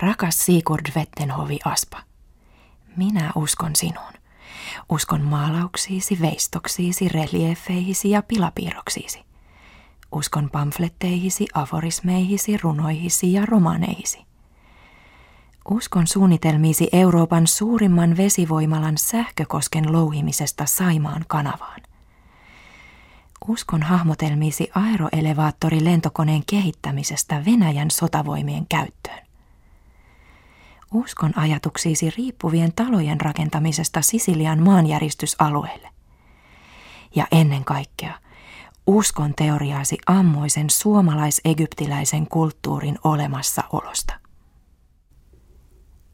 Rakas Sigurd Vettenhovi Aspa, minä uskon sinuun. Uskon maalauksiisi, veistoksiisi, reliefeihisi ja pilapiirroksiisi. Uskon pamfletteihisi, aforismeihisi, runoihisi ja romaneihisi. Uskon suunnitelmiisi Euroopan suurimman vesivoimalan sähkökosken louhimisesta Saimaan kanavaan. Uskon hahmotelmiisi aeroelevaattori lentokoneen kehittämisestä Venäjän sotavoimien käyttöön. Uskon ajatuksiisi riippuvien talojen rakentamisesta Sisilian maanjäristysalueelle. Ja ennen kaikkea, uskon teoriaasi ammoisen suomalais-egyptiläisen kulttuurin olemassaolosta.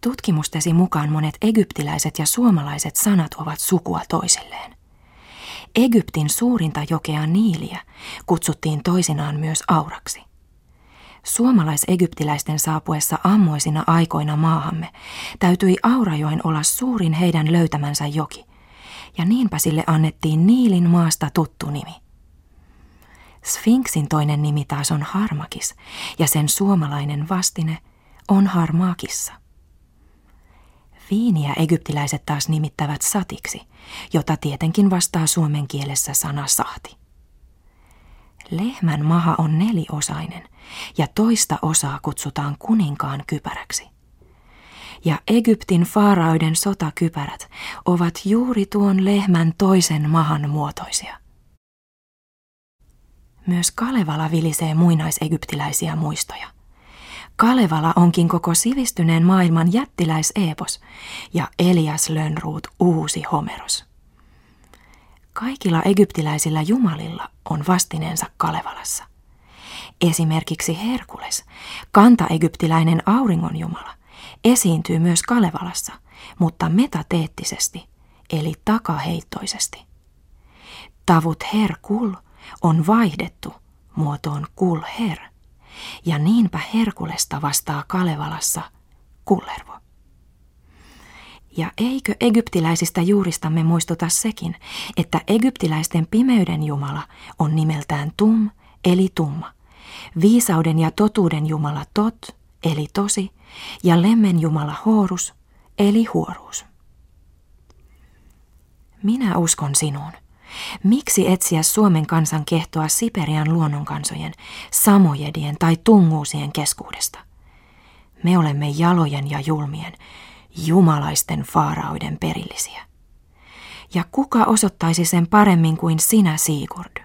Tutkimustesi mukaan monet egyptiläiset ja suomalaiset sanat ovat sukua toisilleen. Egyptin suurinta jokea Niiliä kutsuttiin toisinaan myös auraksi. Suomalais-egyptiläisten saapuessa ammoisina aikoina maahamme täytyi Aurajoen olla suurin heidän löytämänsä joki, ja niinpä sille annettiin Niilin maasta tuttu nimi. Sfinksin toinen nimi taas on Harmakis, ja sen suomalainen vastine on Harmaakissa. Viiniä egyptiläiset taas nimittävät satiksi, jota tietenkin vastaa suomen kielessä sana sahti. Lehmän maha on neliosainen ja toista osaa kutsutaan kuninkaan kypäräksi. Ja Egyptin faaraoiden sotakypärät ovat juuri tuon lehmän toisen mahan muotoisia. Myös Kalevala vilisee muinaisegyptiläisiä muistoja. Kalevala onkin koko sivistyneen maailman jättiläiseepos ja Elias Lönnruut uusi Homeros. Kaikilla egyptiläisillä jumalilla on vastineensa Kalevalassa. Esimerkiksi Herkules, kanta-egyptiläinen auringonjumala, esiintyy myös Kalevalassa, mutta metateettisesti, eli takaheittoisesti. Tavut Herkul on vaihdettu muotoon Kulher, ja niinpä Herkulesta vastaa Kalevalassa Kullervo. Ja eikö egyptiläisistä juuristamme muistuta sekin, että egyptiläisten pimeyden jumala on nimeltään Tum, eli tumma, viisauden ja totuuden jumala Tot, eli tosi, ja lemmen jumala Horus, eli huoruus. Minä uskon sinuun. Miksi etsiä Suomen kansan kehtoa Siperian luonnonkansojen, samojedien tai tunguusien keskuudesta? Me olemme jalojen ja julmien, jumalaisten faaraoiden perillisiä. Ja kuka osoittaisi sen paremmin kuin sinä, Sigurd?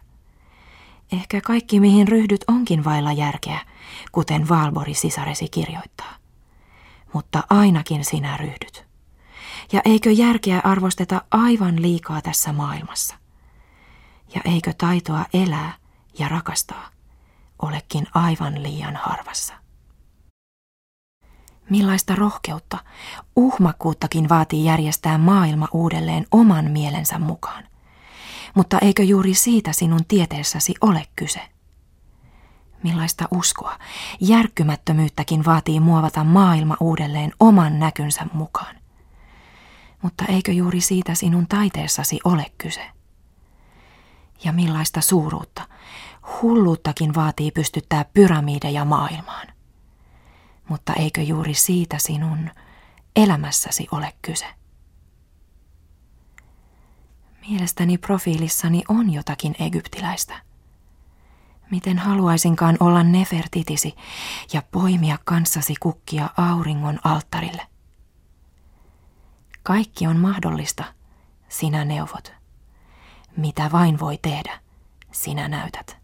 Ehkä kaikki, mihin ryhdyt, onkin vailla järkeä, kuten Valbori sisaresi kirjoittaa. Mutta ainakin sinä ryhdyt. Ja eikö järkeä arvosteta aivan liikaa tässä maailmassa? Ja eikö taitoa elää ja rakastaa olekin aivan liian harvassa? Millaista rohkeutta, uhmakkuuttakin vaatii järjestää maailma uudelleen oman mielensä mukaan. Mutta eikö juuri siitä sinun tieteessäsi ole kyse? Millaista uskoa, järkkymättömyyttäkin vaatii muovata maailma uudelleen oman näkynsä mukaan. Mutta eikö juuri siitä sinun taiteessasi ole kyse? Ja millaista suuruutta, hulluuttakin vaatii pystyttää pyramideja maailmaan mutta eikö juuri siitä sinun elämässäsi ole kyse? Mielestäni profiilissani on jotakin egyptiläistä. Miten haluaisinkaan olla Nefertitisi ja poimia kanssasi kukkia auringon alttarille? Kaikki on mahdollista, sinä neuvot. Mitä vain voi tehdä, sinä näytät.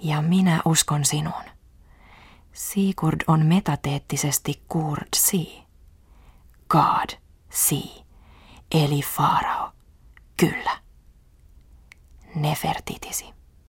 Ja minä uskon sinuun. Sigurd on metateettisesti Kurd Si. God, Si, eli Farao. Kyllä. Nefertitisi.